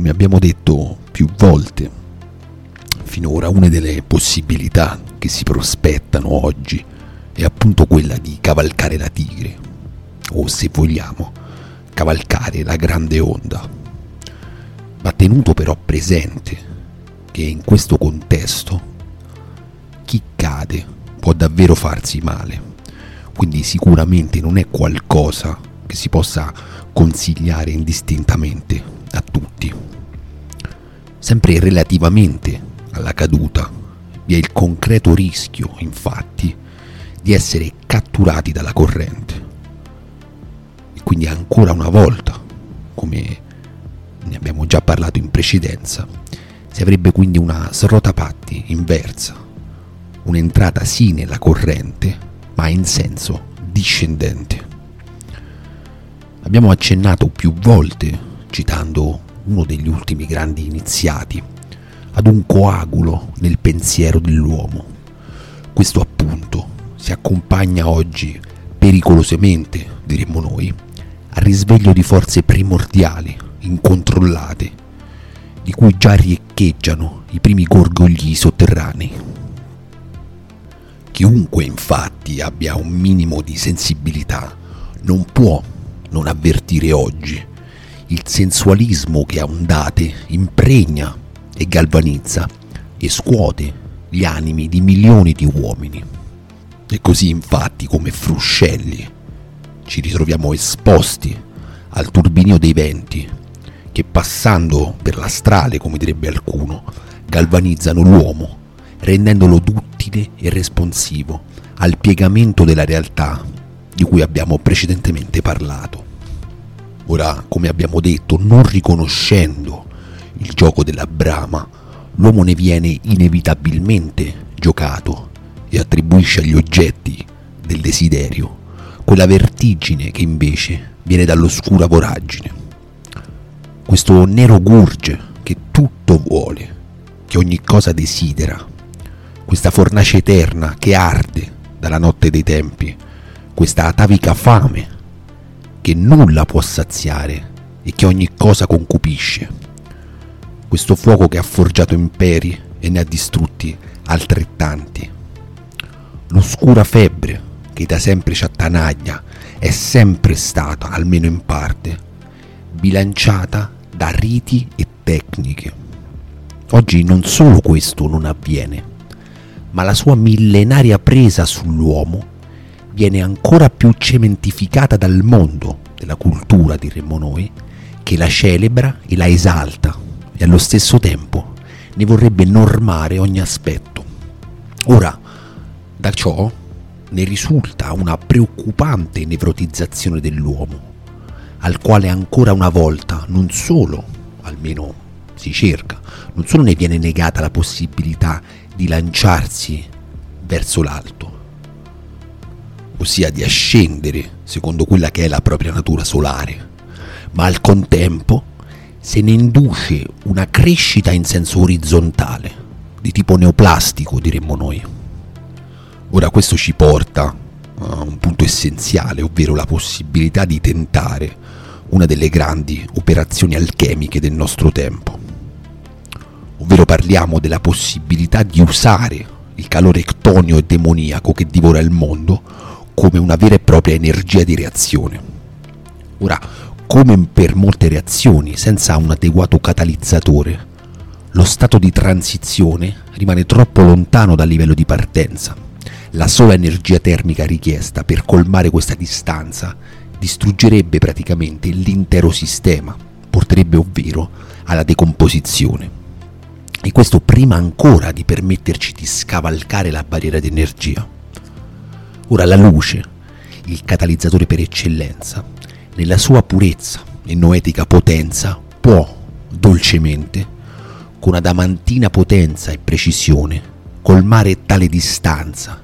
come abbiamo detto più volte finora, una delle possibilità che si prospettano oggi è appunto quella di cavalcare la tigre, o se vogliamo, cavalcare la grande onda. Va tenuto però presente che in questo contesto chi cade può davvero farsi male, quindi sicuramente non è qualcosa che si possa consigliare indistintamente a tutti. Sempre relativamente alla caduta vi è il concreto rischio, infatti, di essere catturati dalla corrente. E quindi ancora una volta, come ne abbiamo già parlato in precedenza, si avrebbe quindi una srotapatti inversa, un'entrata sì nella corrente, ma in senso discendente. Abbiamo accennato più volte, citando uno degli ultimi grandi iniziati, ad un coagulo nel pensiero dell'uomo. Questo appunto si accompagna oggi, pericolosamente, diremmo noi, al risveglio di forze primordiali, incontrollate, di cui già riecheggiano i primi gorgogli sotterranei. Chiunque infatti abbia un minimo di sensibilità non può non avvertire oggi il sensualismo che a ondate impregna e galvanizza e scuote gli animi di milioni di uomini. E così infatti come fruscelli ci ritroviamo esposti al turbinio dei venti che passando per la strale, come direbbe alcuno, galvanizzano l'uomo, rendendolo duttile e responsivo al piegamento della realtà di cui abbiamo precedentemente parlato. Ora, come abbiamo detto, non riconoscendo il gioco della brama, l'uomo ne viene inevitabilmente giocato e attribuisce agli oggetti del desiderio quella vertigine che invece viene dall'oscura voragine. Questo nero gurge che tutto vuole, che ogni cosa desidera, questa fornace eterna che arde dalla notte dei tempi, questa atavica fame che nulla può saziare e che ogni cosa concupisce questo fuoco che ha forgiato imperi e ne ha distrutti altrettanti. L'oscura febbre che da sempre ci attanaglia è sempre stata, almeno in parte, bilanciata da riti e tecniche. Oggi non solo questo non avviene, ma la sua millenaria presa sull'uomo viene ancora più cementificata dal mondo della cultura, diremmo noi, che la celebra e la esalta e allo stesso tempo ne vorrebbe normare ogni aspetto. Ora, da ciò ne risulta una preoccupante nevrotizzazione dell'uomo, al quale ancora una volta non solo, almeno si cerca, non solo ne viene negata la possibilità di lanciarsi verso l'alto, ossia di ascendere secondo quella che è la propria natura solare, ma al contempo se ne induce una crescita in senso orizzontale, di tipo neoplastico diremmo noi. Ora questo ci porta a un punto essenziale, ovvero la possibilità di tentare una delle grandi operazioni alchemiche del nostro tempo. Ovvero parliamo della possibilità di usare il calore ectonio e demoniaco che divora il mondo come una vera e propria energia di reazione. Ora, come per molte reazioni senza un adeguato catalizzatore, lo stato di transizione rimane troppo lontano dal livello di partenza. La sola energia termica richiesta per colmare questa distanza distruggerebbe praticamente l'intero sistema, porterebbe ovvero alla decomposizione. E questo prima ancora di permetterci di scavalcare la barriera di energia. Ora la luce, il catalizzatore per eccellenza, nella sua purezza e noetica potenza, può dolcemente, con adamantina potenza e precisione, colmare tale distanza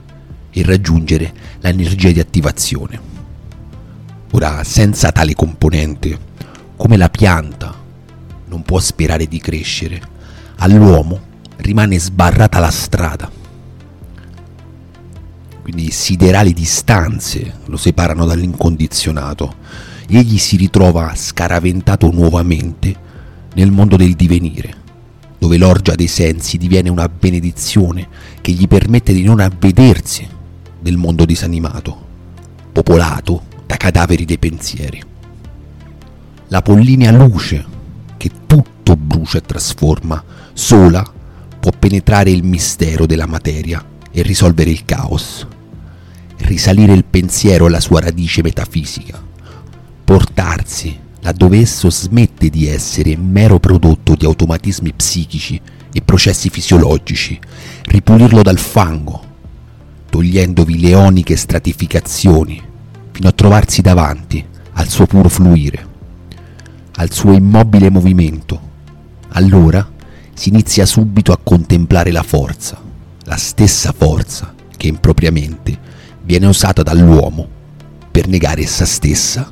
e raggiungere l'energia di attivazione. Ora, senza tale componente, come la pianta non può sperare di crescere, all'uomo rimane sbarrata la strada. Quindi siderali distanze lo separano dall'incondizionato egli si ritrova scaraventato nuovamente nel mondo del divenire, dove l'orgia dei sensi diviene una benedizione che gli permette di non avvedersi del mondo disanimato, popolato da cadaveri dei pensieri. La pollinea luce, che tutto brucia e trasforma, sola può penetrare il mistero della materia e risolvere il caos, risalire il pensiero alla sua radice metafisica, portarsi laddove esso smette di essere mero prodotto di automatismi psichici e processi fisiologici, ripulirlo dal fango, togliendovi le oniche stratificazioni, fino a trovarsi davanti al suo puro fluire, al suo immobile movimento. Allora si inizia subito a contemplare la forza, la stessa forza che impropriamente viene usata dall'uomo per negare essa stessa